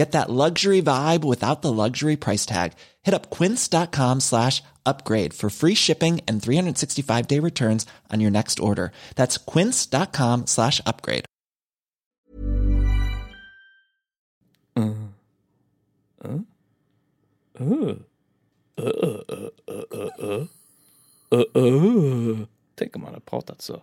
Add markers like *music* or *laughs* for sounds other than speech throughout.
Get that luxury vibe without the luxury price tag. Hit up quince.com slash upgrade for free shipping and 365 day returns on your next order. That's quince.com slash upgrade. Uh, uh, uh, uh, uh, uh, uh, uh, uh, uh. Tänk om man hade pratat så.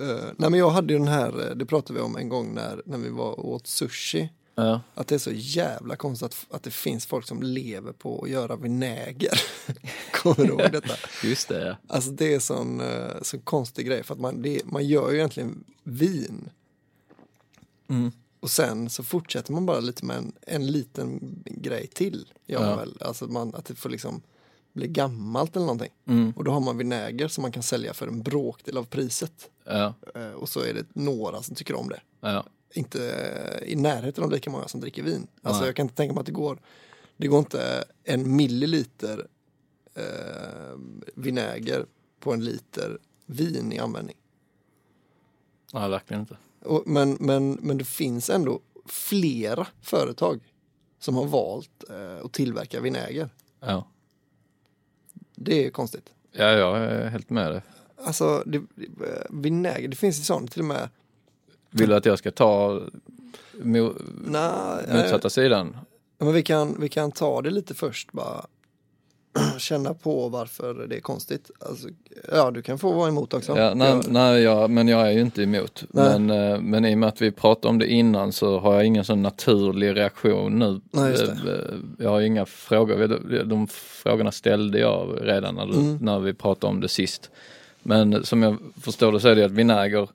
Uh, nej men jag hade ju den här, eh, det pratade vi om en gång när, när vi var och åt sushi. Ja. Att det är så jävla konstigt att, att det finns folk som lever på att göra vinäger. *laughs* Kommer du ihåg detta? *laughs* Just det, ja. Alltså det är sån, uh, sån konstig grej för att man, det, man gör ju egentligen vin. Mm. Och sen så fortsätter man bara lite med en, en liten grej till. Ja. väl. Alltså man, att det får liksom bli gammalt eller någonting. Mm. Och då har man vinäger som man kan sälja för en bråkdel av priset. Ja. Eh, Och så är det några som tycker om det. Ja. Inte eh, i närheten av lika många som dricker vin. Alltså Nej. jag kan inte tänka mig att det går. Det går inte en milliliter eh, vinäger på en liter vin i användning. Nej, verkligen inte. Och, men, men, men det finns ändå flera företag som har valt eh, att tillverka vinäger. Ja. Det är konstigt. ja, jag är helt med dig. Alltså, det, det- vinäger, det finns ju sånt till och med. Vill du att jag ska ta mo, Nej, motsatta sidan? Ja, Men vi kan, vi kan ta det lite först bara. Känna på varför det är konstigt. Alltså, ja, du kan få vara emot också. Ja, nej, nej jag, men jag är ju inte emot. Nej. Men, eh, men i och med att vi pratade om det innan så har jag ingen sån naturlig reaktion nu. Nej, Eh, eh, Jag har inga frågor, de, de frågorna ställde jag redan när, du, Mm. när vi pratade om det sist. Men som jag förstår det så är det att vinäger,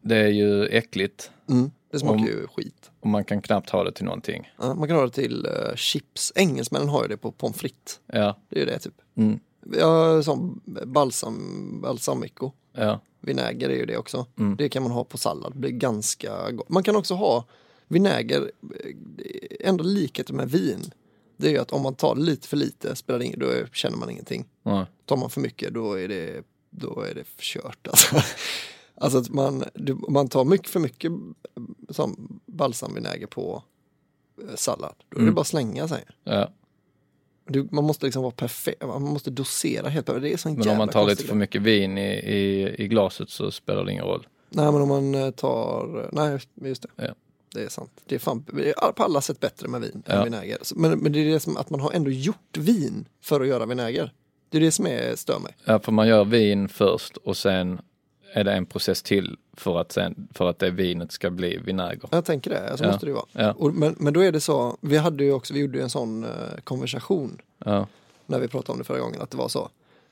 det är ju äckligt Mm, det smakar Om- ju skit. och man kan knappt ha det till någonting. Ja, man kan ha det till eh, chips. Engelsmännen har ju det på pommes frites. Ja, Det är ju det typ. mm, har sån balsam, balsamico. ja, Vinäger är ju det också. Mm. Det kan man ha på sallad. Det blir ganska gott. Man kan också ha vinäger, eh, enda likheten med vin. Det är ju att om man tar lite för lite spelar det ingen, då känner man ingenting. nej, Tar man för mycket då är det, då är det kört. Alltså, *laughs* alltså att man, man tar mycket för mycket eh, som balsamvinäger på eh, sallad, då är det Mm. bara att slänga sig. ja. Du, man måste liksom vara perfekt, man måste dosera helt perfekt. Det är sån Men om man tar lite för mycket vin i, i, i glaset så spelar det ingen roll. Nej men om man eh, tar, nej just det. Ja. Det är sant. Det är fan det är på alla sätt bättre med vin än Ja. vinäger. Så- Men, men det är det som att man har ändå gjort vin för att göra vinäger. Det är det som är, stör mig. Ja, för man gör vin först och sen är det en process till för att, sen, för att det vinet ska bli vinäger. Jag tänker det, så Ja. måste det vara. Ja. Och, men, men då är det så, vi hade ju också, vi gjorde ju en sån eh, konversation Ja, när vi pratade om det förra gången, att det var så.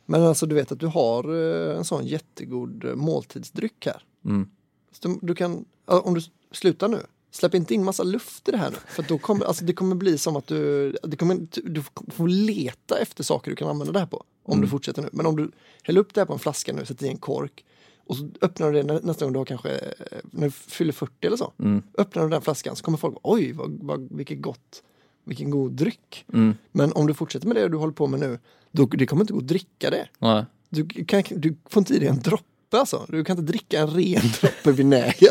Men alltså du vet att du har eh, en sån jättegod eh, måltidsdryck här. mm, du, du kan, om du slutar nu, släpp inte in massa luft i det här nu. För då kommer, alltså det kommer bli som att du, det kommer, du får leta efter saker du kan använda det här på. Om du fortsätter nu. Men om du häller upp det här på en flaska nu, sätter i en kork. Och så öppnar du det nä- nästa gång du har kanske, eh, när du fyller 40 eller så. mm, Öppnar du den flaskan så kommer folk, oj vad, vad, vilket gott, vilken god dryck. mm, Men om du fortsätter med det du håller på med nu, då, det kommer inte gå att dricka det. nej, Du, kan, du får inte i dig en droppe alltså. Du kan inte dricka en ren *laughs* droppe vinäger.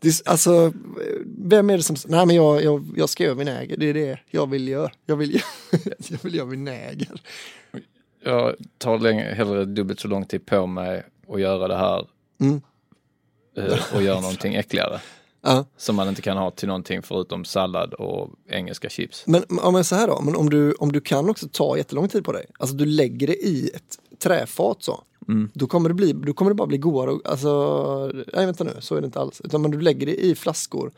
Det alltså, vem är det som nej men jag, jag, jag ska göra vinäger, det är det jag vill göra. Jag vill, *laughs* jag vill göra vinäger. jag tar länge, hellre dubbelt så lång tid på mig att göra det här Mm. eh, och göra någonting äckligare. *laughs* Ja. Som man inte kan ha till någonting förutom sallad och engelska chips. Men jag så här då, men om du, om du kan också ta jättelång tid på dig, alltså du lägger det i ett träfat så, då, kommer det bli, då kommer det bara bli godare. och- Alltså, nej vänta nu, så är det inte alls. Utan men du lägger det i flaskor,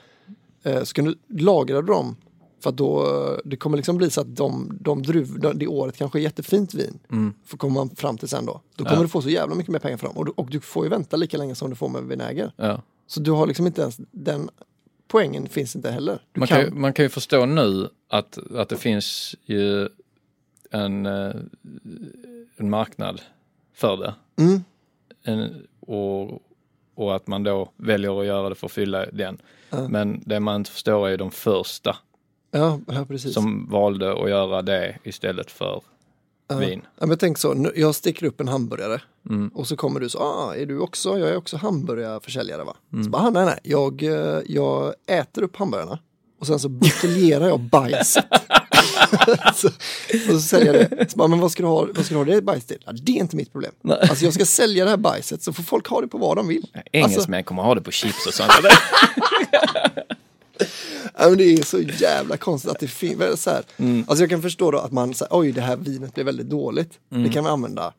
eh, så kan du lagra dem, för att då, det kommer liksom bli så att de, de druv, de, det året kanske är jättefint vin, får komma man fram till sen då. Då kommer Ja. du få så jävla mycket mer pengar för dem. Och du, och du får ju vänta lika länge som du får med vinäger. Ja. Så du har liksom inte ens, den poängen finns inte heller. Man, kan, ju- man kan ju förstå nu att, att det finns ju en, eh, en marknad för det. Mm. En, och, och att man då väljer att göra det för att fylla den. Men det man inte förstår är de första Ja, ja, precis. som valde att göra det istället för vin. Ja, men tänk så, nu- jag sticker upp en hamburgare och så kommer du så, ah, är du också, jag är också hamburgarförsäljare va? Så bara, ah, nej nej, jag, eh, jag äter upp hamburgarna och sen så buteljerar jag bajset. *laughs* så, och så säljer jag det. Så bara, men vad ska du ha, vad ska du ha det bajs till? Ja, det är inte mitt problem. Alltså jag ska sälja det här bajset så får folk ha det på vad de vill. Alltså, Engelsmän kommer ha det på chips och sånt. *laughs* Ja, men det är så jävla konstigt att det finns. Här. Alltså jag kan förstå då att man säger, oj det här vinet blev väldigt dåligt. Det kan vi använda.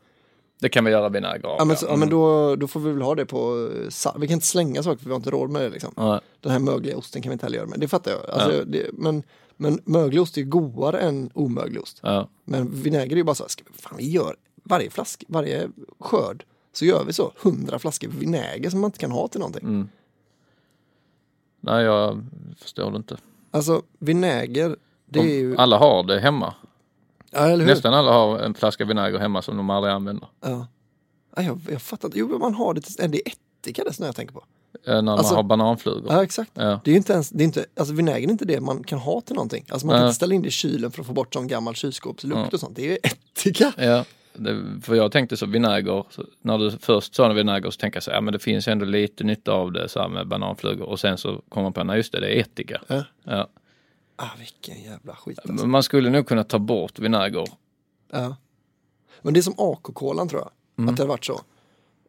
det kan vi göra vinäger av. Ja men, så, ja, men då, då får vi väl ha det på, eh, vi kan inte slänga saker för vi har inte råd med det liksom. Ja. Den här mögliga osten kan vi inte heller göra med, det fattar jag. Alltså, det, men, men möglig ost är godare än omöglig ost. Men vinäger är ju bara så här, ska, vi- fan vi gör varje flaska, varje skörd så gör vi så, hundra flaskor vinäger som man inte kan ha till någonting. Nej, jag förstår det inte. Alltså vinäger, det är ju, Alla har det hemma. ja? Nästan alla har en flaska vinäger hemma som de aldrig använder. Ja. Ja, jag, jag fattar inte, jo man har det, till- det är ättika det som jag tänker på. Eh, När Alltså- man har bananflugor. Ja exakt. Ja. Det är ju inte ens, det är inte, alltså vinäger är inte det man kan ha till någonting. Alltså man kan inte ställa in det i kylen för att få bort sån gammal kylskåpslukt och sånt. Det är ju ättika. Det, för jag tänkte så vinäger, så när du först sa vinäger så tänkte jag så ja, men det finns ändå lite nytta av det så här med bananflugor och sen så kom man på, nej just det, det är ättika. Ja. Ja. Ah, vilken jävla skit alltså. Man skulle nog kunna ta bort vinäger. Ja. Men det är som AK-kolan tror jag. Att det hade varit så.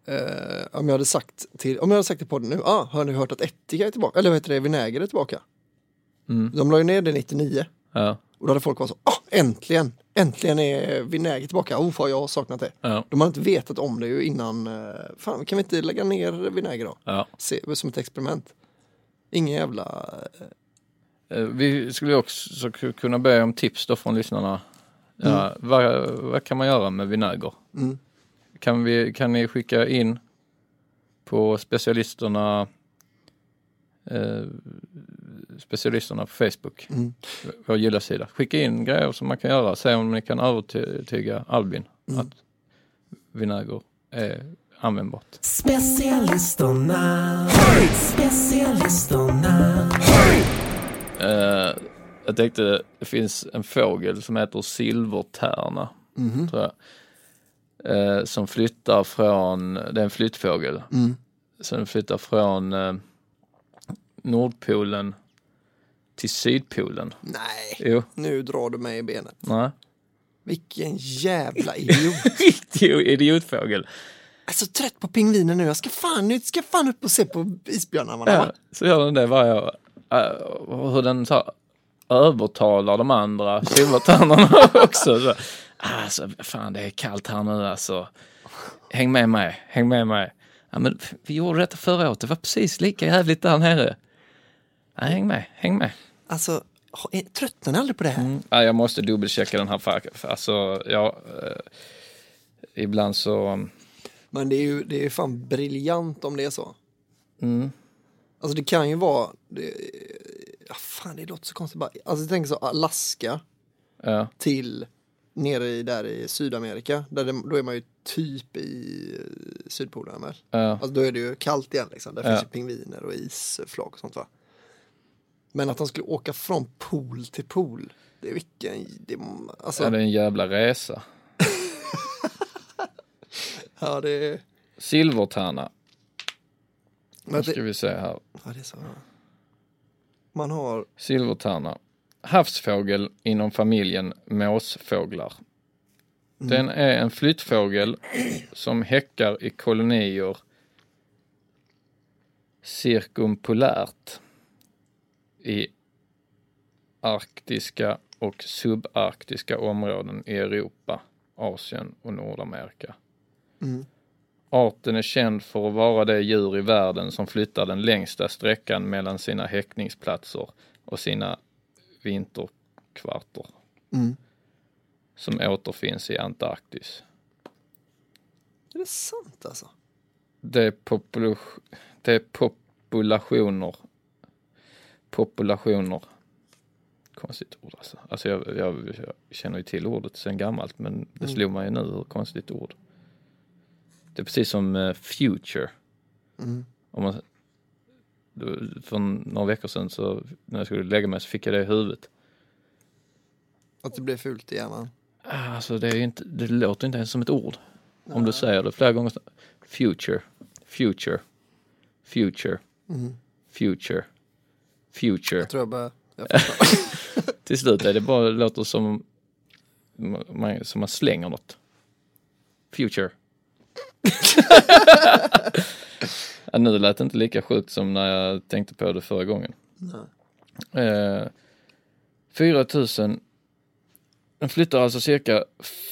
Eh, om jag hade sagt till, om jag hade sagt till podden nu, ah, har ni hört att ättika är tillbaka? Eller vad heter det, vinäger är tillbaka? De la ju ner det 99. Ja. Och då hade folk varit så, ah, äntligen! Äntligen är vinäger tillbaka, oh vad jag har saknat det. Ja. De har inte vetat om det ju innan, eh, fan kan vi inte lägga ner vinäger då? Ja. Se, som ett experiment. Ingen jävla, Eh, Vi skulle också så ku- kunna be om tips då från lyssnarna. Ja, vad, vad kan man göra med vinäger? Mm. Kan, vi, kan ni skicka in på specialisterna eh, specialisterna på Facebook, Mm. vår gilla-sida. Skicka in grejer som man kan göra, se om ni kan övertyga Albin Mm. att vinäger är användbart. Specialisterna, specialisterna. Eh, jag tänkte, det finns en fågel som heter silvertärna, Mhm. tror jag. Eh, som flyttar från, det är en flyttfågel, Mm. så den flyttar från eh, Nordpolen till Sydpolen. nej, Jo, nu drar du mig i benet. nej. Vilken jävla *laughs* idiot. Riktig idiotfågel. Alltså trött på pingviner nu, jag ska fan, jag ska fan upp och se på isbjörnarna. Ja, så gör den det varje år. Eh, hur den så övertalar de andra silvertärnorna *laughs* också. Så, alltså, fan det är kallt här nu alltså. Häng med mig, häng med mig. Ja, men vi gjorde detta förra året, det var precis lika jävligt där nere. Ja, häng med, häng med. Alltså, tröttnar ni aldrig på det här? Ja, jag måste dubbelchecka den här. För, alltså, ja, eh, ibland så... Men det är ju det är fan briljant om det är så. Mm, Alltså det kan ju vara, det, ja, fan det låter så konstigt bara. Alltså jag tänker så Alaska ja, till nere i, där i Sydamerika. Där det, då är man ju typ i eh, Sydpolen väl? ja. Alltså då är det ju kallt igen liksom. Där Ja. finns ju pingviner och isflak och sånt va. Men att de skulle åka från pool till pool. Det är vilken, det, alltså, ja, det är en jävla resa. *laughs* ja det är, Silvertärna, men nu ska det, vi se här. ja, det är så. Man har, Silvertärna. Havsfågel inom familjen måsfåglar. Den är en flyttfågel som häckar i kolonier cirkumpolärt i arktiska och subarktiska områden i Europa, Asien och Nordamerika. Arten är känd för att vara det djur i världen som flyttar den längsta sträckan mellan sina häckningsplatser och sina vinterkvarter. Mm. Som återfinns i Antarktis. är det sant alltså? Det är, popula- det är populationer. Populationer. Konstigt ord alltså. Alltså jag, jag, jag känner ju till ordet sedan gammalt men det slog mig nu hur konstigt ord. Det är precis som eh, future. Om man, för några veckor sedan så när jag skulle lägga mig så fick jag det i huvudet. Att det blir fult i hjärnan. Alltså det, är ju inte, det låter inte ens som ett ord. Om du säger det flera gånger. Future, future, future, future, future. Jag tror jag bara, jag. *laughs* *laughs* Till slut är det bara låter som man, som man slänger något. Future. *laughs* ja, nu lät det inte lika sjukt som när jag tänkte på det förra gången. Eh, 4000 den flyttar alltså cirka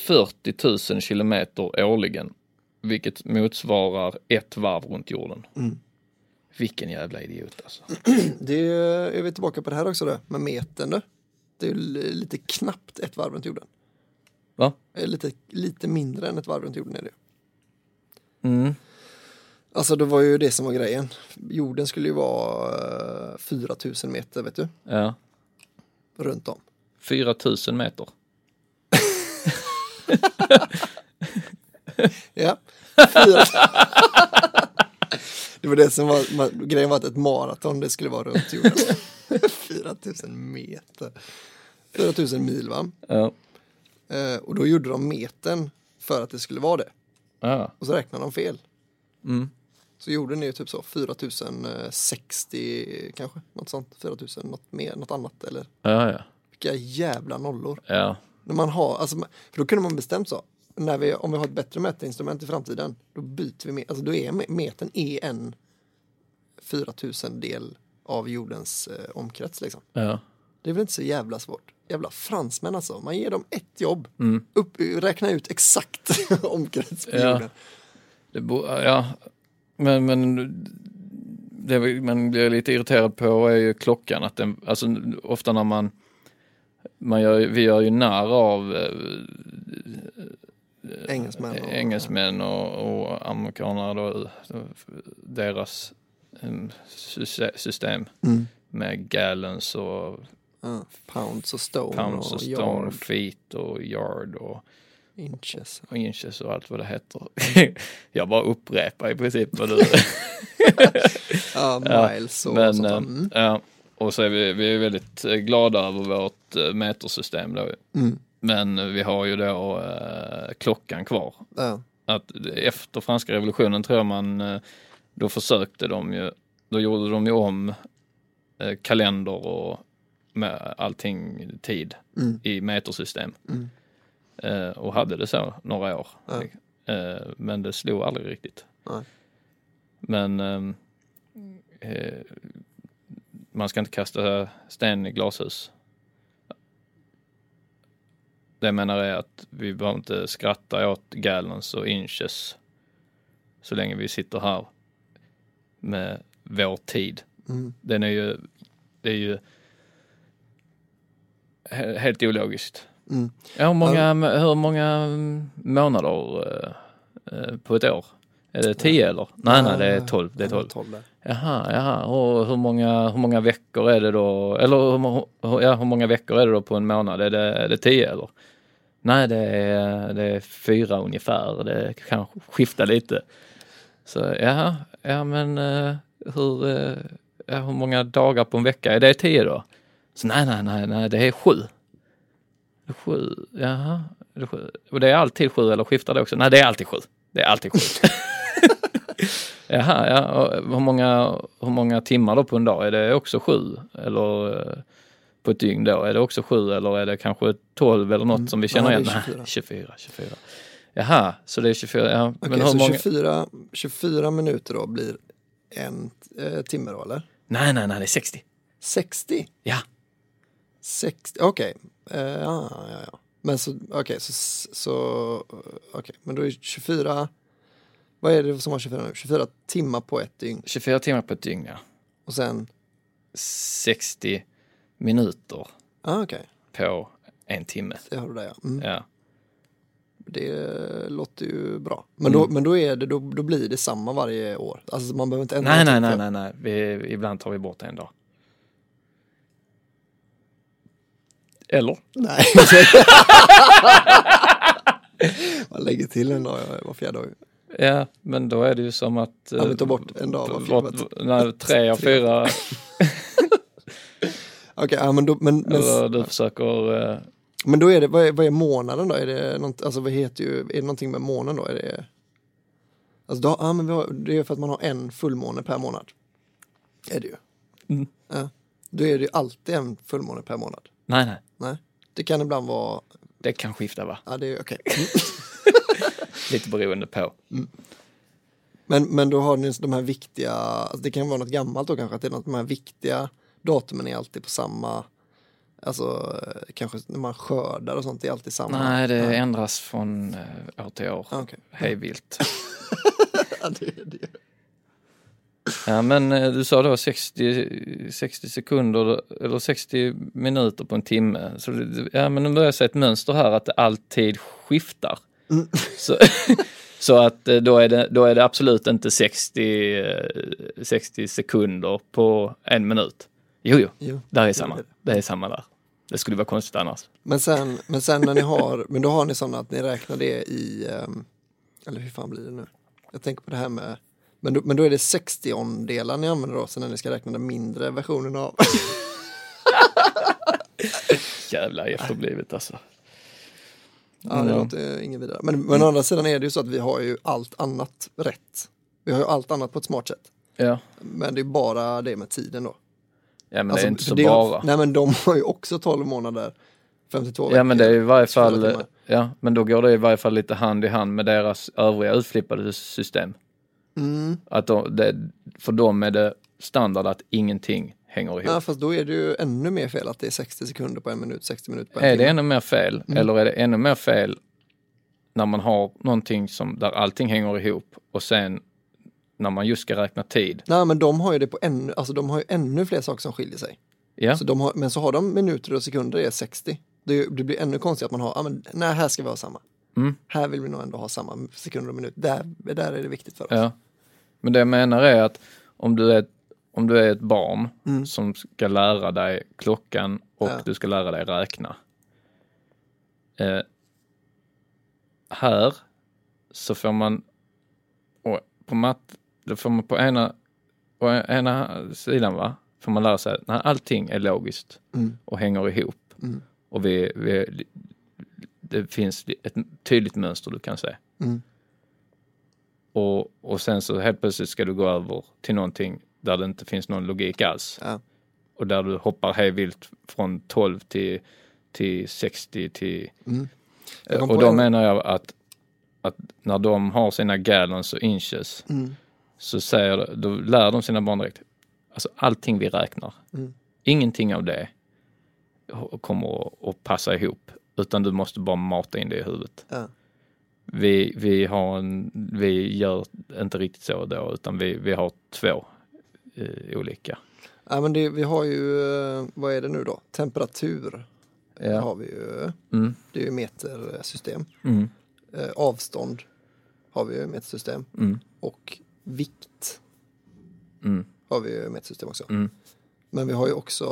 40 000 kilometer årligen, vilket motsvarar ett varv runt jorden. Vilken jävla idiot alltså. *clears throat* Det är, är vi tillbaka på det här också då, med metern då. Det är lite knappt ett varv runt jorden. Va? Eh, Lite, lite mindre än ett varv runt jorden är det. Mm. Alltså det var ju det som var grejen. Jorden skulle ju vara eh, 4000 meter vet du, Ja, runt om. 4000 meter. *laughs* Ja. Fyra... *laughs* det var det som var, man, grejen var att ett maraton det skulle vara runt jorden. *laughs* 4000 meter. 4000 mil va? Ja. Eh, och då gjorde de metern för att det skulle vara det. Ja. Och så räknade de fel. Mm. Så jorden är ju typ så 4060 kanske, något sånt. 4000, något mer, något annat eller Ja, ja. vilka jävla nollor. Ja. När man har, alltså, för då kunde man bestämt så, när vi, om vi har ett bättre mätinstrument i framtiden, då byter vi med, alltså då är me- metern är en 4000 del av jordens eh, omkrets liksom. Ja. Det är väl inte så jävla svårt. Jävla fransmän alltså, man ger dem ett jobb, Mm. upp, räkna ut exakt *laughs* omkrets på Ja. jorden. Det bo, ja, men, men det man blir lite irriterad på är ju klockan. Att den, alltså, ofta när man, man gör, vi gör ju narr av eh, Engelsmän och- engelsmän och, och amerikaner då, deras system Mm. med gallons och Ja, pounds och stone pounds och, och stone, yard, feet och yard och, inches. och inches och allt vad det heter. *laughs* Jag bara upprepar i princip vad du *laughs* Ja, miles och men, sånt eh, Mm. ja, och så är vi, vi är väldigt eh, glada över vårt eh, metersystem då. Mm. Men vi har ju då eh, klockan kvar. Ja. Att efter franska revolutionen tror jag man, eh, då försökte de ju, då gjorde de ju om eh, kalender och med allting tid Mm. i metersystem. Mm. Eh, och hade det så några år. Ja. Eh, men det slog aldrig riktigt. Nej. Men ehm, eh, man ska inte kasta sten i glashus. Det jag menar är att vi behöver inte skratta åt gallons och inches så länge vi sitter här med vår tid. Mm. Den är ju, det är ju he- helt ologiskt. Mm. Ja, hur, många, hur många månader eh, eh, på ett år? Är det tio eller? Nej, nej, det är tolv. Det är Ja, tolv. tolv där. Jaha, jaha. Och hur många, hur många veckor är det då? Eller hur, ja, hur många veckor är det då på en månad? Är det, är det tio eller? Nej, det är, det är fyra ungefär. Det kan skifta lite. Så jaha, ja men eh, hur, eh, ja, hur många dagar på en vecka? Är det tio då? Så nej, nej, nej, nej, det är sju. Sju, jaha. är det sju? Och det är alltid sju eller skiftar det också? Nej, det är alltid sju. Det är alltid sju. *laughs* Jaha, ja. Och hur, många, hur många timmar då på en dag? Är det också sju? Eller eh, på ett dygn då? Är det också sju eller är det kanske tolv eller något som vi känner igen? Nej, 24. 24. 24. Jaha, så det är 24. Ja. Men hur så många? 24, 24 minuter då blir en eh, timme då eller? Nej, nej, nej, det är 60. 60? Ja. 60, okej. Eh, ja, ja, ja. Men så, okej, så, så eh, okej, men då är 24, vad är det som har 24 nu? 24 timmar på ett dygn 24 timmar på ett dygn, ja. och sen, 60 minuter ah, okej, på en timme. det har du där ja. Mm. Ja. Det låter ju bra. Men, då, men då, är det, då, då blir det samma varje år? Alltså man behöver inte ändra Nej, nej, någonting nej, nej, nej. Vi, ibland tar vi bort en dag. Eller? Nej. *laughs* Man lägger till en dag var fjärde dag. Ja, men då är det ju som att... Ja, vi eh, tar bort en dag var fjärde. Nej, tre av *laughs* fyra. *laughs* Okej, ja, men, då, men, men, Eller du försöker... eh, men då är det, vad är, vad är månaden då? Är det något, alltså vad heter ju, är det någonting med månen då? Är det, alltså då, ja, men har, det är för att man har en fullmåne per månad. Är det ju. Mm. Ja. Då är det ju alltid en fullmåne per månad. Nej, nej. Nej, det kan ibland vara, Det kan skifta va? ja det är okej. *laughs* Lite beroende på. Men, men då har ni de här viktiga, alltså det kan vara något gammalt då kanske, att det är något, de här viktiga datumen är alltid på samma, alltså eh, kanske när man skördar och sånt, det är alltid samma. Nej, det Ja. ändras från eh, år till år. Ah, okej. Hej vilt. *laughs* Ja, det, det. Ja, men eh, du sa då 60, 60 sekunder eller 60 minuter på en timme. Så, ja, men nu börjar jag se ett mönster här att det alltid skiftar. Mm. *laughs* Så, så att då är, det, då är det absolut inte 60, eh, 60 sekunder på en minut. Jo, jo, Jo, där är samma. det. Är samma där. Det skulle vara konstigt annars. Men sen, men sen när ni har, men då har ni sådana att ni räknar det i, ehm, eller hur fan blir det nu? Jag tänker på det här med, men då, men då är det 60-delar ni använder då, sen när ni ska räkna den mindre versionen av. *laughs* Jävla efterblivet alltså. Ja, det låter inget vidare. Men, men å andra sidan är det ju så att vi har ju allt annat rätt. Vi har ju allt annat på ett smart sätt. Ja, Men det är bara det med tiden då. Ja men Alltså, det är inte så bara. Nej men de har ju också 12 månader 52 Ja men det är i varje 24 fall, ja men då går det i varje fall lite hand i hand med deras övriga utflippade system. Mm. Att de, det, för dem är det standard att ingenting hänger ihop. Ja, fast då är det ju ännu mer fel att det är 60 sekunder på en minut, 60 minuter på en Är det ännu mer fel? Mm. Eller är det ännu mer fel när man har någonting som, där allting hänger ihop och sen när man just ska räkna tid. Nej men de har ju det på ännu, alltså de har ju ännu fler saker som skiljer sig. Ja, Så de har, men så har de minuter och sekunder är 60. Det, det blir ännu konstigt att man har, ja men nej här ska vi ha samma. Mm. Här vill vi nog ändå ha samma sekunder och minut. Där, där är det viktigt för oss. ja. Men det jag menar är att om du är, om du är ett barn Mm. som ska lära dig klockan och Ja. du ska lära dig räkna. Eh, här så får man, och på matt, då får man på ena, på ena sidan va, får man lära sig att nej, allting är logiskt Mm. och hänger ihop. Mm. Och vi, vi, det finns ett tydligt mönster du kan se. Mm. Och, och sen så helt plötsligt ska du gå över till någonting där det inte finns någon logik alls. Ja. Och där du hoppar hej vilt från 12 till, till 60 till... Mm. Och då en- menar jag att, att när de har sina gallons och inches Mm. Så säger, då lär de sina barn direkt. Alltså allting vi räknar, Mm. ingenting av det kommer att- passa ihop. Utan du måste bara mata in det i huvudet. Ja. Vi, vi, har en, vi gör inte riktigt så då, utan vi, vi har två eh, olika. Ja, men det, vi har ju, eh, vad är det nu då? Temperatur Ja. har vi ju. Mm. Det är ju metersystem. Mm. Eh, avstånd har vi ju metersystem. Mm. Och vikt Mm. har vi ju metersystem också. Mm. Men vi har ju också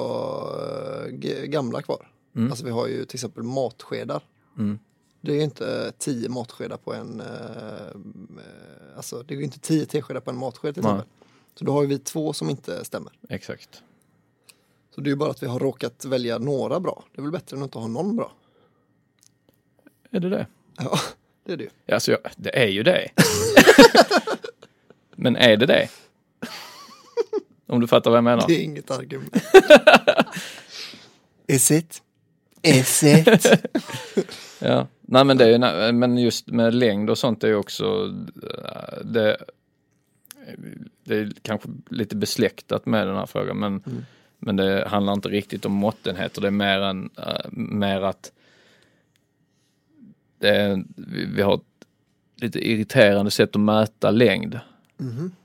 eh, gamla kvar. Mm. Alltså vi har ju till exempel matskedar. Mm. Det är ju inte tio matskedar på en, eh, eh, alltså det är ju inte tio teskedar på en matsked till Nej. exempel. Så då har ju vi två som inte stämmer. Exakt. Så det är ju bara att vi har råkat välja några bra. Det är väl bättre än att inte ha någon bra. Är det det? Ja, *laughs* det är det ju. Alltså, jag- det är ju det. *laughs* Men är det det? *laughs* Om du fattar vad jag menar. Det är inget argument. *laughs* Is it? Is it? *laughs* Ja, nej men det är ju, men just med längd och sånt är ju också, eh, det, det är kanske lite besläktat med den här frågan men, men det handlar inte riktigt om måttenheter, det är mer, än, eh, mer att det är, vi, vi har ett lite irriterande sätt att mäta längd.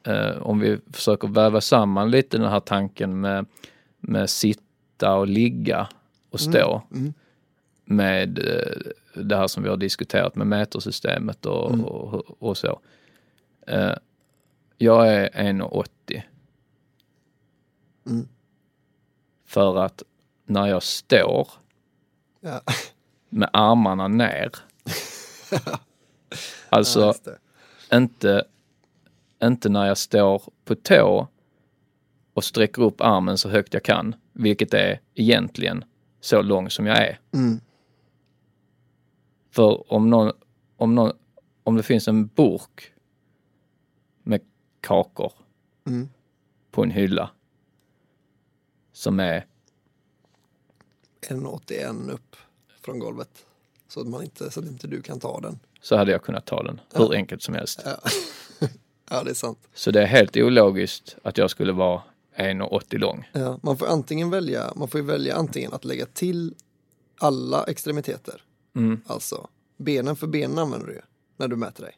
Eh, om vi försöker väva samman lite den här tanken med, med sitta och ligga och stå med eh, det här som vi har diskuterat med metersystemet och, och, och så. Eh, jag är 1,80. Mm. För att när jag står Ja. med armarna ner, *laughs* alltså Ja, inte, inte när jag står på tå och sträcker upp armen så högt jag kan, vilket är egentligen så lång som jag är. Mm. För om, någon, om, någon, om det finns en burk med kakor Mm. på en hylla som är, 1,81 upp från golvet. Så att, man inte, så att inte du kan ta den. så hade jag kunnat ta den hur enkelt som helst. Ja. *laughs* ja, det är sant. Så det är helt ologiskt att jag skulle vara 1,80 lång. Ja, man får antingen välja, man får ju välja antingen att lägga till alla extremiteter. Mm. Alltså benen för benen använder du ju när du mäter dig.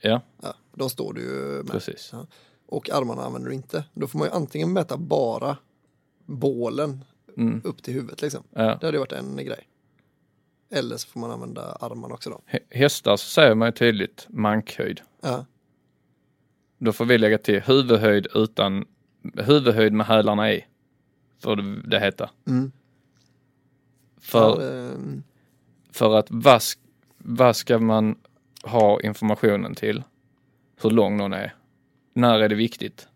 Ja, Ja, de står du ju med. precis. Ja. Och armarna använder du inte. Då får man ju antingen mäta bara bålen Mm. upp till huvudet liksom. Ja. Det hade ju varit en grej. Eller så får man använda armarna också då. Hä- Hästar så säger man ju tydligt mankhöjd. Ja, Då får vi lägga till huvudhöjd utan huvudhöjd med hälarna i. Får det, heta. Mm. För, ja, det, för att vad, vad ska man ha informationen till? Hur lång någon är? När är det viktigt?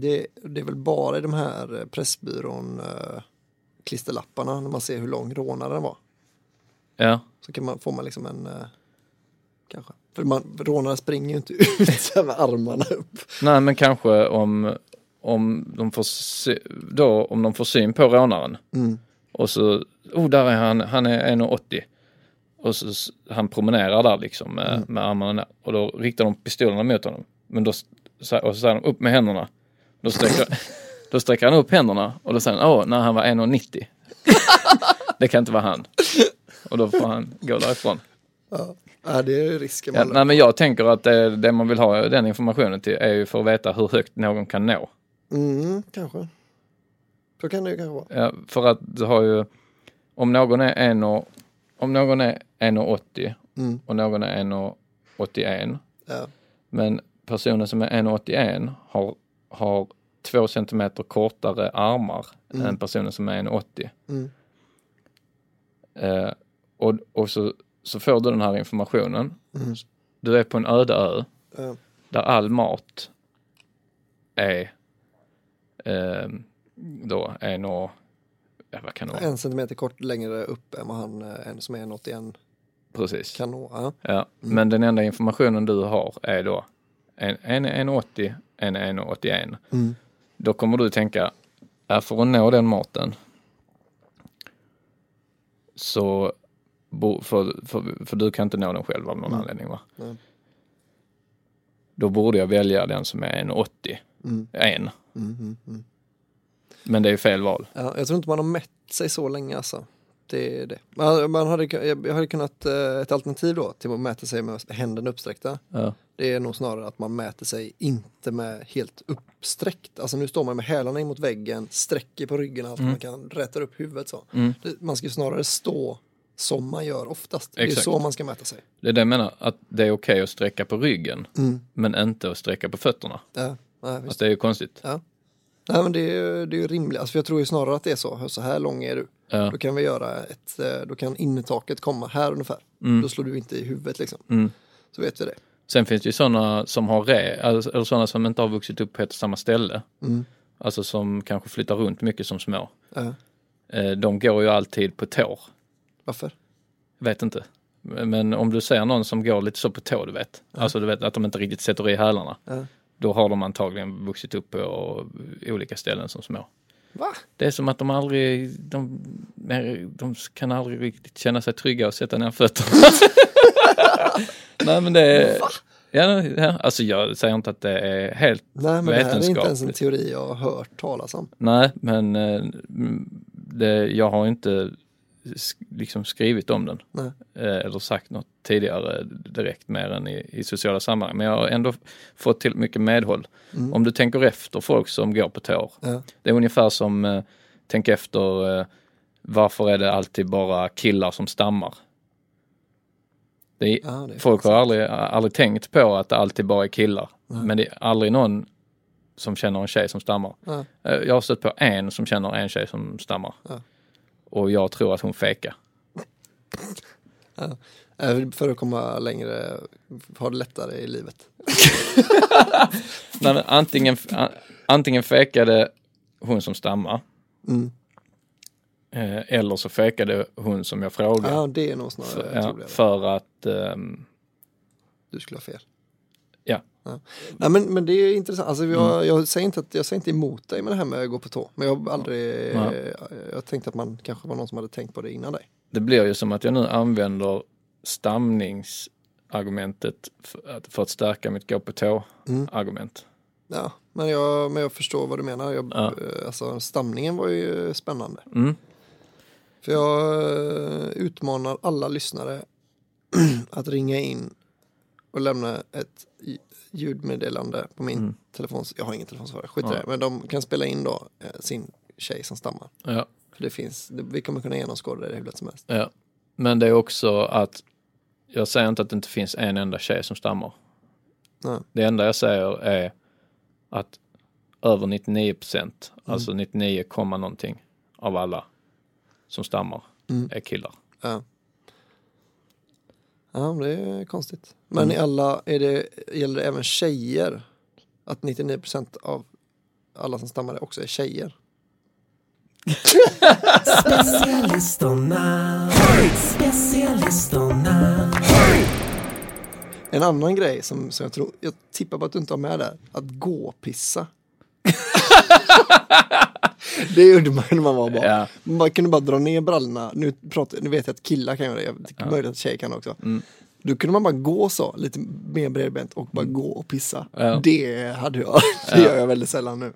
det, det är väl bara i de här eh, Pressbyrån eh, klisterlapparna när man ser hur lång rånaren var. Ja, Så kan man, får man liksom en eh, kanske. För man, rånare springer ju inte ut *laughs* med armarna upp. nej men kanske om, om de får se, då om de får syn på rånaren Mm. och så oh där är han, han är 1,80. Och så, han promenerar där liksom med, Mm. med armarna ner. Och då riktar de pistolerna mot honom. Men då, och så säger de upp med händerna. Då sträcker, *laughs* då sträcker han upp händerna och då säger han, åh, när han var 1,90. *laughs* det kan inte vara han. Och då får han gå därifrån. Ja, det är risken Ja, nej, men jag tänker att det, det man vill ha den informationen till är ju för att veta hur högt någon kan nå. Mm, kanske. Så kan det ju kanske vara. Ja, för att du har ju, om någon är 1 och, om någon är 1,80 Mm. och någon är 1,81 Ja. men personen som är 1,81 har, har två centimeter kortare armar än personen som är 1,80. Mm. Eh, och och så, så får du den här informationen. Mm. Du är på en öde ö Ja. där all mat är eh, då en och, ja, vad kan det vara? En centimeter kort längre upp än vad han, eh, en som är 1,81 Precis. kan nå. Ja. Ja. Men den enda informationen du har är då en, en är 1,80, en är 1,81. Mm. Då kommer du tänka, för att nå den maten så, bo, för, för, för du kan inte nå den själv av någon anledning va? Nej. Då borde jag välja den som är 1,80, Mm. en. Mm, mm, mm. Men det är fel val. Ja, jag tror inte man har mätt sig så länge alltså. Det är det. Man, man hade, jag hade kunnat, eh, ett alternativ då till att mäta sig med händerna uppsträckta. Ja. Det är nog snarare att man mäter sig inte med helt uppsträckt. Alltså nu står man med hälarna in mot väggen, sträcker på ryggen allt, man kan rätta upp huvudet så. Mm. Det, man ska ju snarare stå som man gör oftast. Det är Exakt. så man ska mäta sig. Det är det jag menar, att det är okej att sträcka på ryggen, Mm. men inte att sträcka på fötterna. Ja, ja. Alltså det är ju konstigt. Ja. Nej men det är ju det är ju rimligt, alltså, jag tror ju snarare att det är så, så här lång är du. Ja. Då kan vi göra ett, eh, då kan innertaket komma här ungefär. Mm. Då slår du inte i huvudet liksom. Mm. Så vet vi det. Sen finns det ju sådana som har re, eller sådana som inte har vuxit upp på ett och samma ställe. Mm. Alltså som kanske flyttar runt mycket som små. Ja. Eh, De går ju alltid på tår. Varför? Vet inte. Men om du ser någon som går lite så på tå, du vet. Alltså du vet att de inte riktigt sätter i hälarna. Ja. Då har de antagligen vuxit upp på olika ställen som små. Va? Det är som att de aldrig, de, de kan aldrig riktigt känna sig trygga och sätta ner fötterna. *laughs* Nej men det är, ja, ja, alltså jag säger inte att det är helt Nej men det här är inte ens en teori jag har hört talas om. Nej, men eh, det, jag har inte liksom skrivit om den. Nej. Eh, eller sagt något tidigare direkt mer än i, i sociala sammanhang. Men jag har ändå fått till mycket medhåll. Om du tänker efter folk som går på tår. Ja. Det är ungefär som eh, tänk efter eh, varför är det alltid bara killar som stammar? Är, Ja, folk har aldrig, aldrig tänkt på att det alltid bara är killar. Men det är aldrig någon som känner en tjej som stammar. Ja. Eh, Jag har stött på en som känner en tjej som stammar. Ja. Och jag tror att hon fejkar. Eh, För att komma längre, ha det lättare i livet. *laughs* Nej, antingen, antingen fejkade hon som stammar. Mm. eh, Eller så fejkade hon som jag frågade. Ja det är nog snarare för, ja, för att ehm, Du skulle ha fel. Nej, men, men det är intressant. Alltså, jag, Mm. jag, säger inte att, jag säger inte emot dig med det här med att gå på tå. Men jag har aldrig, Nej. jag tänkte att man kanske var någon som hade tänkt på det innan dig. det blir ju som att jag nu använder stamningsargumentet för att, för att stärka mitt gå på tå-argument. Ja, men jag, men jag förstår vad du menar. Jag, Ja. eh, alltså, stamningen var ju spännande. Mm. För jag eh, utmanar alla lyssnare *clears throat* att ringa in och lämna ett ljudmeddelande på min Mm. telefon. Jag har ingen telefonsvarare, skit i Ja. det. Men de kan spela in då eh, sin tjej som stammar. Ja. För det finns, det, vi kommer kunna genomskåda det hur lätt som helst. Ja. Men det är också att jag säger inte att det inte finns en enda tjej som stammar. Nej. Det enda jag säger är att över 99 procent, alltså 99, komma någonting av alla som stammar Mm. är killar. Ja. Ja, det är konstigt. Men i alla, är det, gäller det även tjejer? Att 99% av alla som stammar också är tjejer? Specialisterna, specialisterna. En annan grej som, som jag tror, jag tippar på att du inte har med där, att gå och pissa. *laughs* Det gjorde man när man var barn. Ja. Man kunde bara dra ner brallorna. Nu, pratar, nu vet jag att killar kan göra det, jag tycker möjligt att tjejer kan också. Mm. Då kunde man bara gå så, lite mer bredbent och bara gå och pissa. Ja. Det hade jag, *laughs* det gör jag väldigt sällan nu.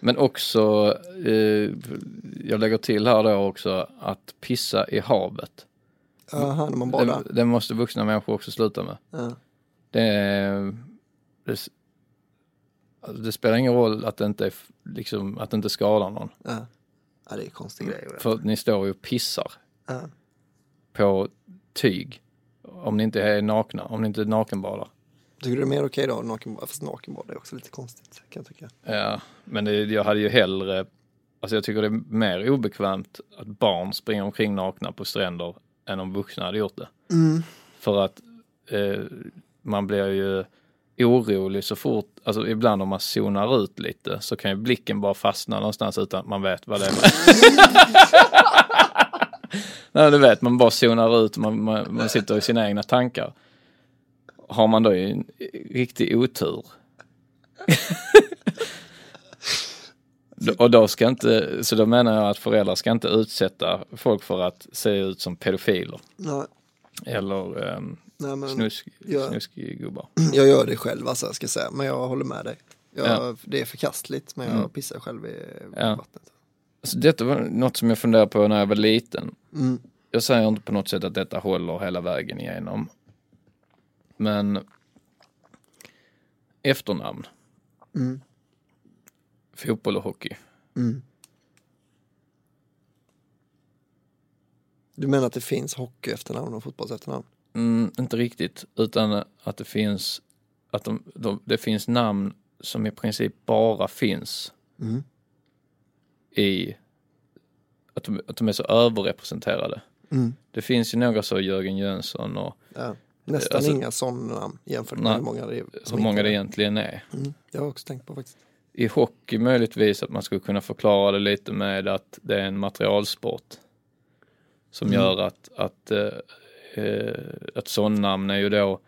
Men också, eh, jag lägger till här då också att pissa i havet. Aha, när man badar. Det, det måste vuxna människor också sluta med. Ja. Det, det, alltså det spelar ingen roll att det inte, är, liksom, att det inte skadar någon. Ja. ja, det är konstig grej. För att ni står ju och pissar Ja. på tyg. Om ni inte är nakna, om ni inte nakenbadar. Tycker du det är mer okej då, nakenbad? Fast nakenbad är också lite konstigt kan jag tycka. Ja, men det, jag hade ju hellre, alltså jag tycker det är mer obekvämt att barn springer omkring nakna på stränder än om vuxna hade gjort det. För att eh, man blir ju orolig så fort, alltså ibland om man zonar ut lite så kan ju blicken bara fastna någonstans utan att man vet vad det är. *laughs* Nej, du vet, man bara zonar ut, man, man, man sitter i sina egna tankar. Har man då en riktig otur Och då ska inte, så då menar jag att föräldrar ska inte utsätta folk för att se ut som pedofiler. Nej, Eller um, nej men snusk, Ja. snuskgubbar. *clears throat* jag gör det själv alltså, ska jag säga. Men jag håller med dig. Jag, Ja. Mm. Det är förkastligt, men jag pissar själv i Ja. vattnet. Alltså, detta var något som jag funderade på när jag var liten. Mm. Jag säger inte på något sätt att detta håller hela vägen igenom. Men efternamn. Mm. Fotboll och hockey. Du menar att det finns hockey efternamn och fotbolls efternamn? Mm, inte riktigt, utan att det finns att de, de, det finns namn som i princip bara finns Mm. i att de, att de är så överrepresenterade. Mm. Det finns ju några så Jörgen Jönsson och Ja. Nästan Alltså- inga sådana namn jämfört med Nej, hur många det är. hur många det egentligen är. Mm. Jag har också tänkt på faktiskt. I hockey möjligtvis att man skulle kunna förklara det lite med att det är en materialsport. Som Mm. gör att, att, eh, eh, att sådana är ju då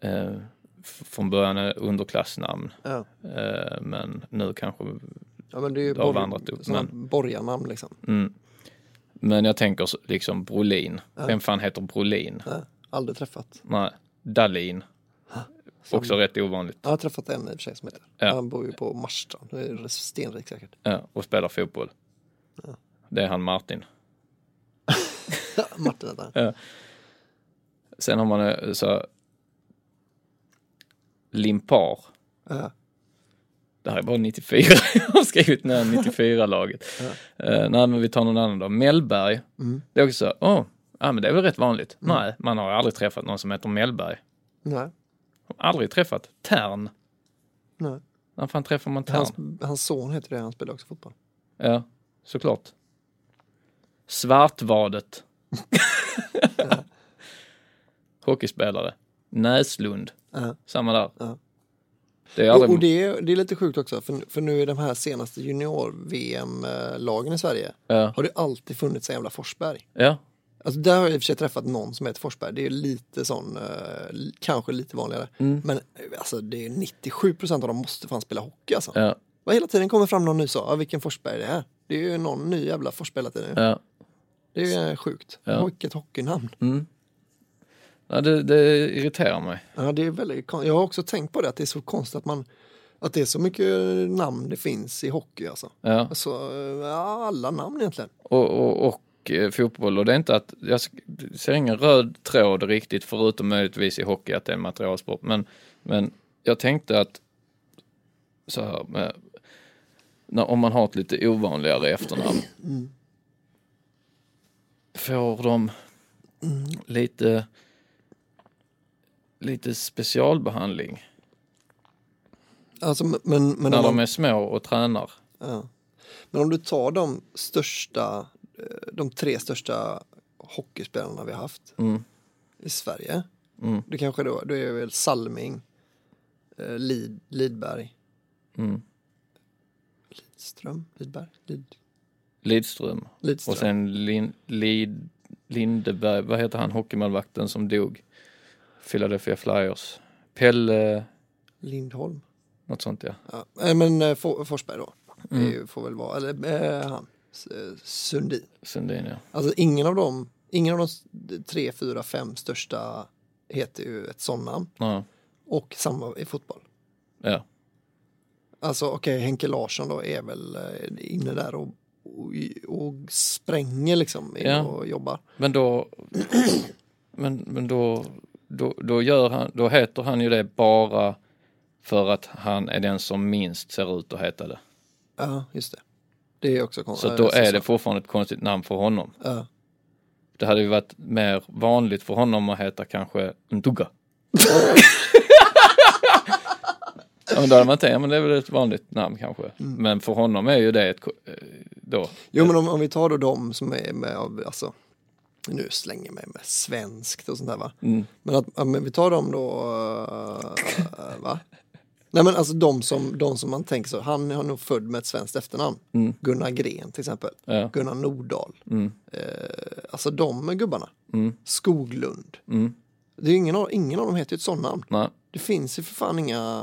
eh, från början underklassnamn. Ja. Eh, men nu kanske, Ja men det är ju har vandrat upp, men- borgarnamn liksom. mm. Men jag tänker liksom Brolin. Vem fan heter Brolin? Ja. Aldrig träffat. Nej, Dahlin. Också rätt ovanligt. Jag har träffat en i och för sig som heter. Ja. Han bor ju på Marstrand. Det är stenrik säkert. Ja, och spelar fotboll. Det är han Martin. *laughs* Martin heter han. Ja. Sen har man eh, så Limpar. Ja. Det här är bara 94. *laughs* Jag har skrivit ner 94-laget. Uh, nej, men vi tar någon annan då. Mellberg. Det är också så, åh, ja, men det är väl rätt vanligt. Nej, man har aldrig träffat någon som heter Mellberg. Nej. Aldrig träffat Tern. Nej. När fan träffar man Tern? Hans, hans son heter det, han spelar också fotboll. Ja, såklart. Svartvadet. *laughs* Hockeyspelare. Näslund. Ja. Samma där. Ja. Det är Och, aldrig... och det, är, det är lite sjukt också, för, för nu i de här senaste junior-VM-lagen i Sverige Ja. har det alltid funnits en jävla Forsberg. ja. Alltså där har jag i och för sig träffat någon som heter Forsberg. Det är lite sån, eh, kanske lite vanligare. Mm. Men eh, alltså det är 97 procent av dem måste fan spela hockey alltså. Ja. Vad hela tiden kommer fram någon ny så, ja, vilken Forsberg det är. Det är ju någon ny jävla Forsberg hela tiden. Ja. Det är ju eh, sjukt. Ja. Vilket hockeynamn. Ja det, det irriterar mig. Ja, det är väldigt, jag har också tänkt på det, att det är så konstigt att man att det är så mycket namn det finns i hockey alltså. Ja. Alltså, ja, alla namn egentligen. Och, och, och eh, fotboll. Och det är inte att, jag ser ingen röd tråd riktigt förutom möjligtvis i hockey att det är en materialsport. Men, men jag tänkte att så här med, när, om man har ett lite ovanligare efternamn. Får de lite lite specialbehandling Alltså, men, men, när om de man, är små och tränar. ja. men om du tar de största, eh, de tre största hockeyspelarna vi har haft Mm. i Sverige. Mm. Det kanske då, då är väl Salming, eh, Lid, Lidberg, Mm. Lidström, Lidberg, Lid, Lidström. Lidström. Och sen Lin, Lid, Lindeberg, vad heter han, hockeymålvakten som dog? Philadelphia Flyers. Pelle, Lindholm. något sånt ja. Ja. Men eh, For- Forsberg då. är ju, får väl vara, eller eh, han, Sundin. Sundin ja. Alltså ingen av dem, ingen av de tre, fyra, fem största heter ju ett sånt namn. Ja. Och samma i fotboll. ja. Alltså okej, Henke Larsson då är väl eh, inne där och, och, och spränger liksom Ja. och jobbar. Men då, *clears throat* men, men då, då, då, gör han, då heter han ju det bara för att han är den som minst ser ut att heta det. Ja, just det. Det är också Så ja, att då är så. det fortfarande ett konstigt namn för honom. Ja. Det hade ju varit mer vanligt för honom att heta kanske Nduga. *laughs* ja, men då hade man tänkt, ja, men det är väl ett vanligt namn kanske. Men för honom är ju det ett, eh, då. Jo men om, om vi tar då de som är med av, alltså, nu slänger jag mig med svenskt och sånt där va. Mm. Men att, ja, men vi tar dem då, eh, va? Nej men alltså de som, de som man tänker så, han är nog född med ett svenskt efternamn. Gunnar Gren till exempel. Mm. Ja. Gunnar Nordahl. Mm. Eh, alltså de gubbarna. Mm. Skoglund. Mm. Det är ingen, av, ingen av dem heter ju ett sånt namn. Nej. Det finns ju för fan inga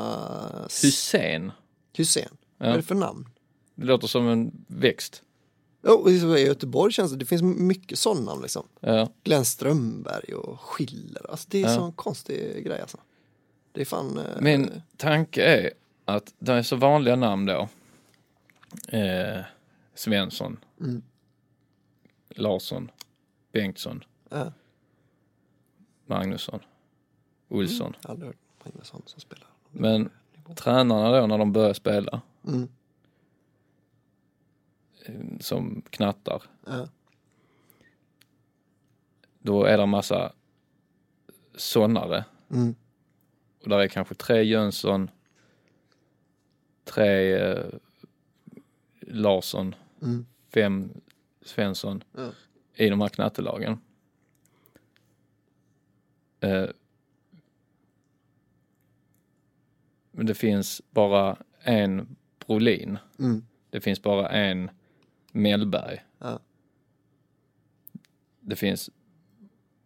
Hussein. Hussein. Vad är det för namn? Det låter som en växt. Och i Göteborg känns det, det finns mycket sådana liksom. Ja. Glenn Strömberg och Schiller. Alltså det är Ja. sån konstig grej alltså. Det är fan... eh, Min tanke är att det är så vanliga namn då. Eh, Svensson. Mm. Larsson. Bengtsson. Ja. Magnusson. Olsson. Har aldrig hört Magnusson som spelar. Men tränarna då när de börjar spela. Mm. Som knattar. Ja. Då är det en massa sånare. Mm. Och där är kanske tre Jönsson. Tre eh, Larsson. Mm. Fem Svensson. Ja. I de här knattelagen. Eh, men det finns bara en Brolin. Mm. Det finns bara en Mellberg. Ja. Det finns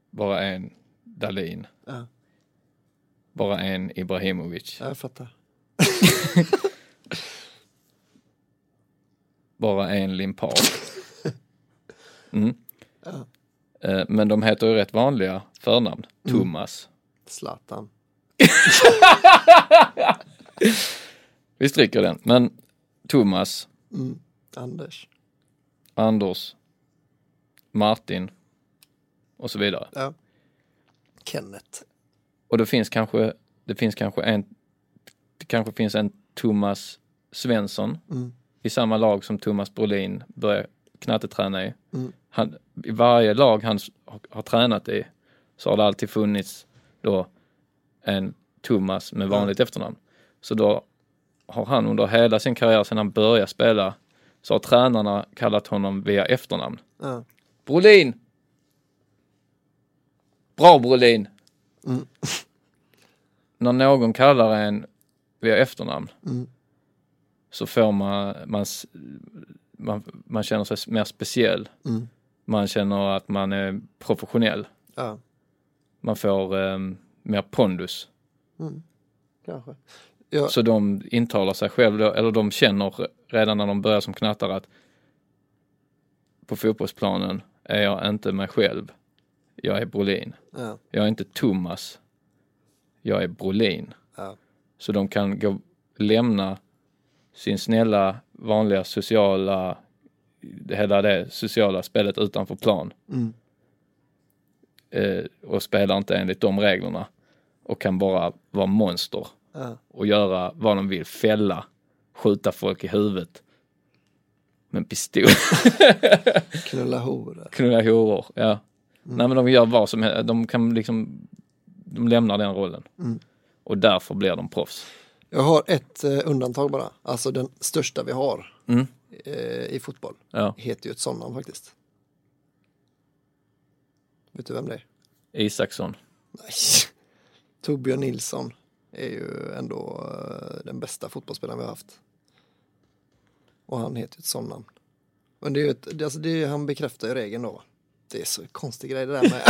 bara en Dalin. Ja. Bara en Ibrahimovic. Ja, jag fattar. *laughs* Bara en Limpar. *laughs* Mm. Ja. Eh, Men de heter ju rätt vanliga förnamn. Mm. Thomas. Zlatan. *laughs* Vi stryker den. Men Thomas, Mm. Anders. Anders, Martin och så vidare. Ja. Kenneth. Och det finns kanske, det finns kanske en, det kanske finns en Thomas Svensson Mm. i samma lag som Thomas Brolin börjar knatteträna i. Mm. Han, I varje lag han har, har tränat i så har det alltid funnits då en Thomas med vanligt efternamn. Så då har han under hela sin karriär sedan han började spela så har tränarna kallat honom via efternamn. Ja. Brolin! Bra Brolin! Mm. När någon kallar en via efternamn Mm. så får man, man, man, man känner sig mer speciell. Mm. Man känner att man är professionell. Ja. Man får ehm, mer pondus. Mm. Kanske. Ja. Så de intalar sig själv, då, eller de känner redan när de börjar som knattare att på fotbollsplanen är jag inte mig själv. Jag är Brolin. Ja. Jag är inte Thomas. Jag är Brolin. Ja. Så de kan gå, lämna sin snälla, vanliga sociala, hela det sociala spelet utanför plan. Mm. Eh, och spelar inte enligt de reglerna. Och kan bara vara monster. Ja. Och göra vad de vill. Fälla, skjuta folk i huvudet. Med en pistol. *laughs* Knulla horor. Knulla horor, ja. Nej men de gör vad som helst. De kan liksom, de lämnar den rollen. Mm. Och därför blir de proffs. Jag har ett eh, undantag bara. Alltså den största vi har Mm. eh, i fotboll. Ja. Heter ju ett sånt namn faktiskt. Vet du vem det är? Isaksson. Nej. *laughs* Torbjörn Nilsson är ju ändå eh, den bästa fotbollsspelaren vi har haft. Och han heter ju ett sånt namn. Men det är ju ett, alltså det är, han bekräftar ju regeln då. Det är så konstig grej det där med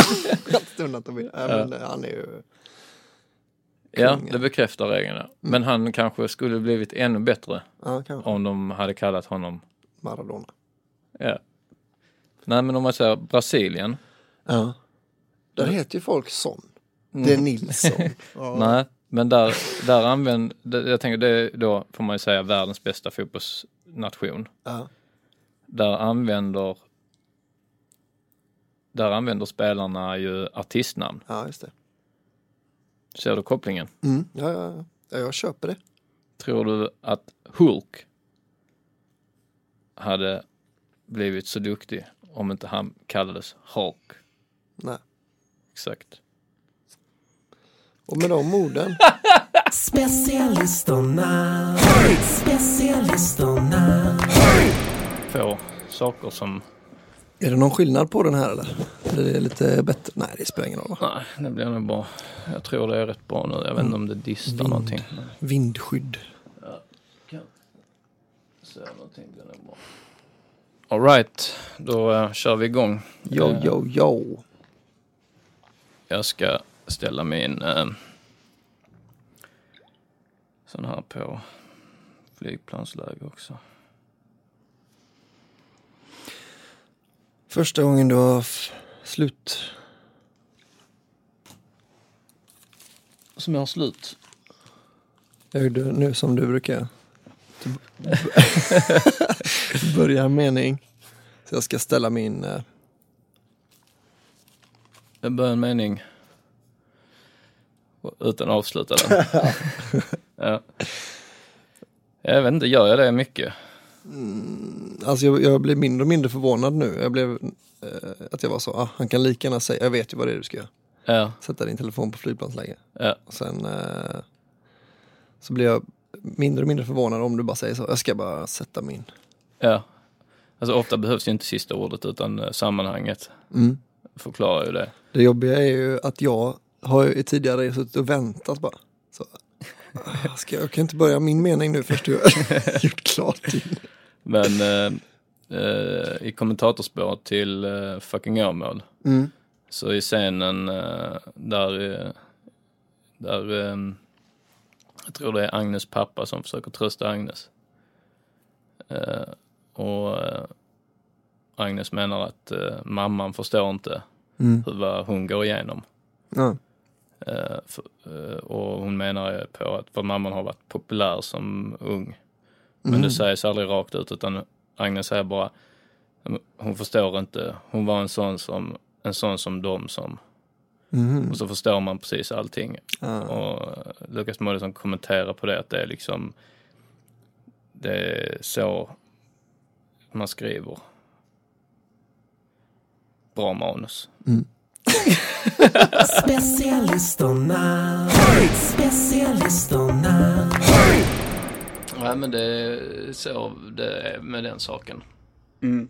*laughs* att undantag. Ja. Men han är ju Ja, det bekräftar regeln. ja. Men han kanske skulle blivit ännu bättre Ja, om de hade kallat honom, Maradona. ja. Nej men om man säger Brasilien, Ja. Där heter ju folk sån. Det är Nilsson. Ja. *laughs* nej, men där, där använder, jag tänker det är då får man ju säga världens bästa fotbollsnation. Ja. Där använder där använder spelarna ju artistnamn. ja, just det. Ser du kopplingen? Mm. Ja, ja, ja. ja, jag köper det. Tror du att Hulk hade blivit så duktig om inte han kallades Hulk? Nej. Exakt. Och med de orden. Specialisterna. Specialisterna. Få saker som, Är det någon skillnad på den här eller? Är det lite bättre? Nej, det spelar ingen roll. nej det blir nog bra. Jag tror det är rätt bra nu. Jag vet inte om det distar någonting. Vindskydd. Så någonting bra. Alright, då uh, kör vi igång. Jo, Eh, jo, jo. Jag ska ställa min uh, sån här på flygplansläge också. Första gången du har slut. Som jag har slut. Jag gjorde nu som du brukar. *laughs* Börja en mening. Så jag ska ställa min... eh, Jag börjar en mening utan att avsluta den. *laughs* ja. Jag vet inte, gör jag det mycket? Alltså jag, jag blev mindre och mindre förvånad nu. Jag blev... eh, att jag var så, ah, han kan lika gärna säga, jag vet ju vad det är du ska göra. Ja, Sätta din telefon på flygplansläge. ja, Och sen eh, så blir jag mindre och mindre förvånad om du bara säger så. Jag ska bara sätta min. ja. Alltså ofta behövs ju inte sista ordet utan eh, sammanhanget Mm. förklarar ju det. Det jobbiga är ju att jag har ju tidigare suttit och väntat bara. Så, ah, ska jag, kan inte börja min mening nu först du har *laughs* gjort klart din. Men eh, eh, i kommentatorspåret till eh, Fucking Åmål Mm. så i scenen eh, där, eh, där eh, jag tror det är Agnes pappa som försöker trösta Agnes. Och Agnes menar att mamman förstår inte Mm. hur, vad hon går igenom. Ja. Eh, eh, och hon menar på att för mamman har varit populär som ung. Men det sägs aldrig rakt ut utan Agnes säger bara hon förstår inte. Hon var en sån som, en sån som dem som. Mhm. Och så förstår man precis allting. Ah. Och eh, Lukas Moodysson kommenterar på det att det är liksom det är så man skriver bra manus. Specialisterna. Specialisterna. Nej men det är så det är med den saken. Mm.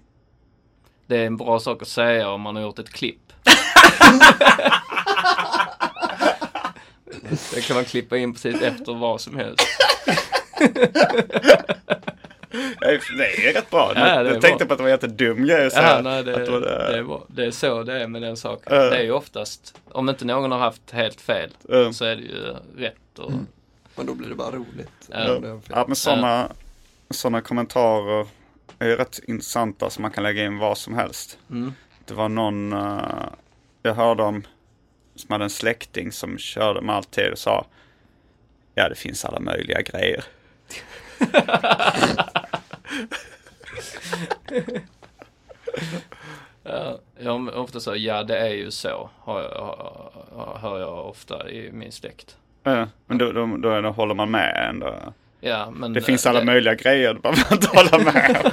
Det är en bra sak att säga om man har gjort ett klipp. *laughs* det kan man klippa in precis efter vad som helst. *laughs* Nej, Det är rätt bra. Ja, det jag tänkte bra. på att det var en jättedum grej att Ja, säga. nej, det, att var det, är bra. det är så det är med den saken. Ja. Det är ju oftast, om inte någon har haft helt fel, Ja. så är det ju rätt. Och, Men då blir det bara roligt. Ja. Det fel. Ja, men sådana såna kommentarer är ju rätt intressanta så man kan lägga in vad som helst. Mm. Det var någon eh, jag hörde om som hade en släkting som körde med alltid och sa Ja, det finns alla möjliga grejer. *laughs* Ja, jag ofta så, ja det är ju så, har jag, hör jag ofta i min släkt. Ja, men då, då, då, då håller man med ändå. Ja, men Det finns alla möjliga grejer, du behöver inte hålla med.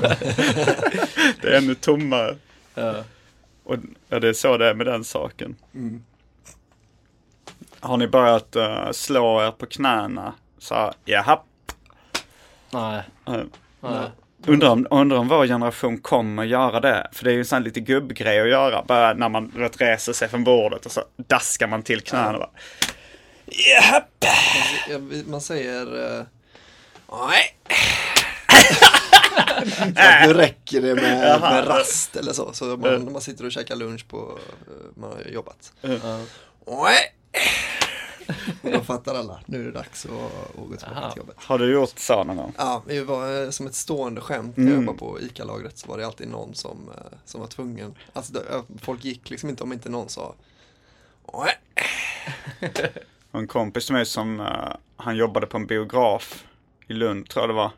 det är ännu tommare. Ja. Och ja, det är så det är med den saken. Har ni börjat eh, slå er på knäna? Så här, jaha. Nej, Uh, nej. Undrar, om, undrar om vår generation kommer göra det. För det är ju en sån lite gubbgrej att göra. Bara när man vet, reser sig från bordet och så daskar man till knäna. Ja, vi- Man säger... eh, Nej. *laughs* Så att nu räcker det med, med rast eller så. Så man, när man sitter och käkar lunch på... eh, Man har jobbat. Nej. *laughs* Då fattar alla, nu är det dags att, att gå tillbaka Aha. till jobbet. Har du gjort så någon gång? Ja, det var eh, som ett stående skämt när jag Mm. jobbade på ICA-lagret så var det alltid någon som, eh, som var tvungen. Alltså eh, folk gick liksom inte om inte någon sa "Åh, Och *laughs* en kompis till mig som, han jobbade på en biograf i Lund tror jag det var.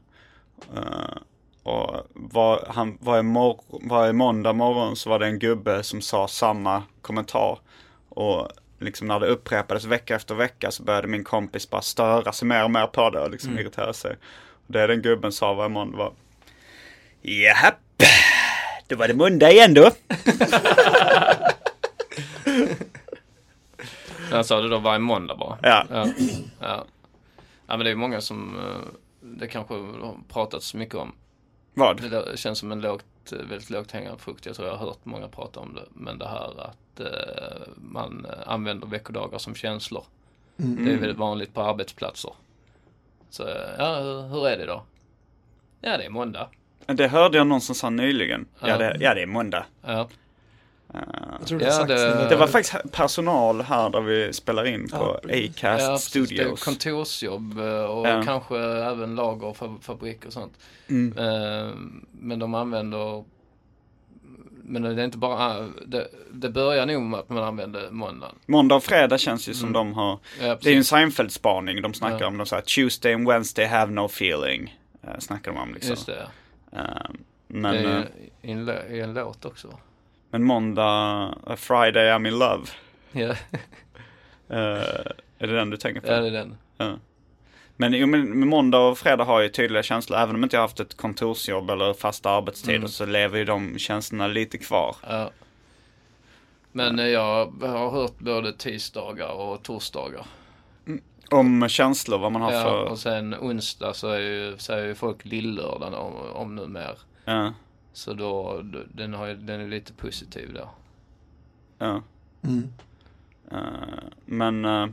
Och var, han, varje, mor- varje måndag morgon så var det en gubbe som sa samma kommentar. Och liksom när det upprepades vecka efter vecka så började min kompis bara störa sig mer och mer på det och liksom irritera sig. Och det den gubben sa varje måndag var Japp, då var det måndag igen då. *laughs* Han sa det då varje måndag bara. Ja. Ja, ja. ja men det är många som, eh, det kanske har pratats mycket om. Vad? Det känns som en lågt, eh, väldigt lågt hängande frukt. Jag tror jag har hört många prata om det. Men det här att eh, man eh, använder veckodagar som känslor. Mm. Det är väldigt vanligt på arbetsplatser. Så eh, ja, hur, hur är det då? Ja, det är måndag. Det hörde jag någon som sa nyligen. Ja, Ja. det, ja, det är måndag. Ja, Jag tror det, Ja, det-. Det var faktiskt personal här där vi spelar in på Ja, Acast ja precis. Det är Studios. kontorsjobb eh, och Ja. kanske även lager och fab- fabrik och sånt. Mm. Eh, Men de använder men det är inte bara, det, det börjar nog med att man använder måndagen. Måndag och fredag känns ju som Mm. de har, Ja, det är ju en precis. Seinfeld-spaning. De snackar Ja. om, de säger Tuesday and Wednesday have no feeling. Snackar de om liksom. Just det. Eh, men, det är eh, ju i en, i en låt också. Men måndag, uh, Friday I'm in love. Ja, Eh, är det den du tänker på? ja det är den. Ja. Men, jo, men måndag och fredag har ju tydliga känslor. Även om inte jag har haft ett kontorsjobb eller fasta arbetstider Mm. så lever ju de känslorna lite kvar. Ja. Men eh, jag har hört både tisdagar och torsdagar. Om känslor, vad man har Ja, för... och sen onsdag så är ju, säger ju folk lillördagen om, om nu mer. Ja, Så då, då- den, har den är lite positiv då. ja. Mm. Eh, men uh,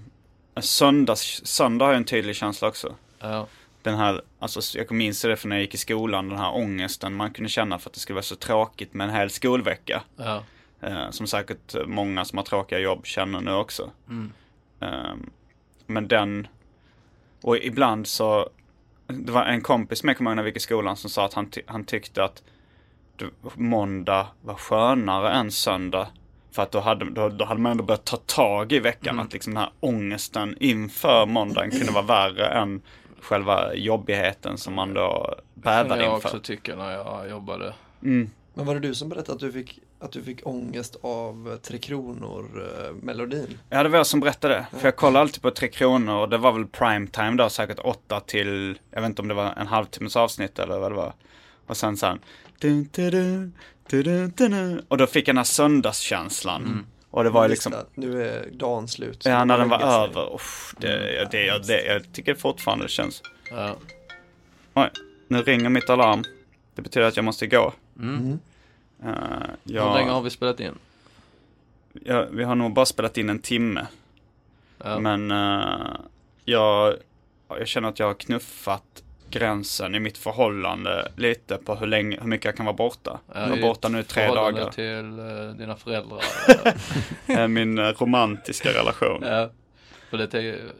söndags, söndag har ju en tydlig känsla också. Ja, Den här, alltså jag minns det från när jag gick i skolan, den här ångesten man kunde känna för att det skulle vara så tråkigt med en hel skolvecka. ja, Eh, som säkert många som har tråkiga jobb känner nu också. mm, Eh, men den, och ibland så, det var en kompis med kommer jag ihåg när vi gick i skolan som sa att han, ty- han tyckte att det, måndag var skönare än söndag. För att då hade, då, då hade man ändå börjat ta tag i veckan. Mm. Att liksom den här ångesten inför måndagen kunde vara värre än själva jobbigheten som man då som bävar jag inför. också tycker när jag jobbade. Mm. Men var det du som berättade att du fick, att du fick ångest av eh, Tre Kronor-melodin? Ja, det var jag som berättade det. För jag kollade alltid på Tre Kronor och det var väl prime time då, säkert åtta till, jag vet inte om det var en halvtimmes avsnitt eller vad det var. Och sen sen, och då fick jag den här söndagskänslan. Och det var ju liksom, nu är dagen slut. ja, när den var över, uff, det, det, det, det, jag tycker fortfarande det känns. Ja. Oj, nu ringer mitt alarm. Det betyder att jag måste gå. Mm. Eh, Hur länge har jag, vi spelat in? jag, vi har nog bara spelat in en timme. Ja. Men eh, jag, jag känner att jag har knuffat gränsen i mitt förhållande lite på hur, länge, hur mycket jag kan vara borta. Ja, jag var i borta nu tre dagar. till eh, dina föräldrar. *laughs* Eh, Min eh, romantiska relation. ja. För det är ju,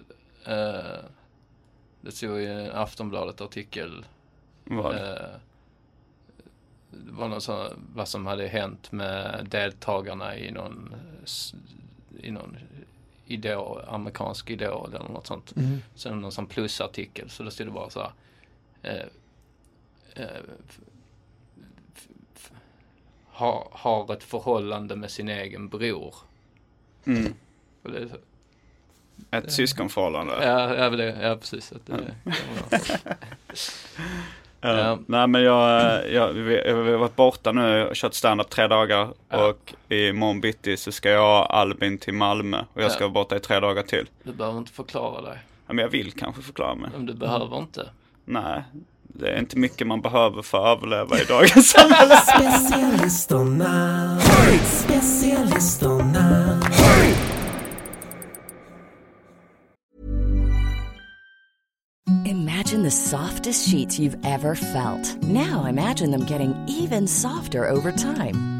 det stod i en Aftonbladet artikel. Vad? Det var något sånt, vad som hade hänt med deltagarna i någon, i någon idol, amerikansk idol eller något sånt. Mm. Sen någon sån plusartikel, så då stod det bara så här. Eh, eh, f- har, ett förhållande med sin egen bror. Mm. Det, Ett syskonförhållande. ja, ja, det, ja, precis. Att det, Eh, *laughs* Ja. Nej men jag, jag, vi har varit borta nu och kört stand-up tre dagar. Ja. Och imorgon bitti så ska jag och Albin till Malmö. Och jag ska vara borta i tre dagar till. du behöver inte förklara dig. Ja, men jag vill kanske förklara mig. Men du behöver inte. Nej, det är inte mycket man behöver för att överleva i dagens samhälle. *laughs* Specialisterna, specialisterna. Imagine the softest sheets you've ever felt. Now imagine them getting even softer over time.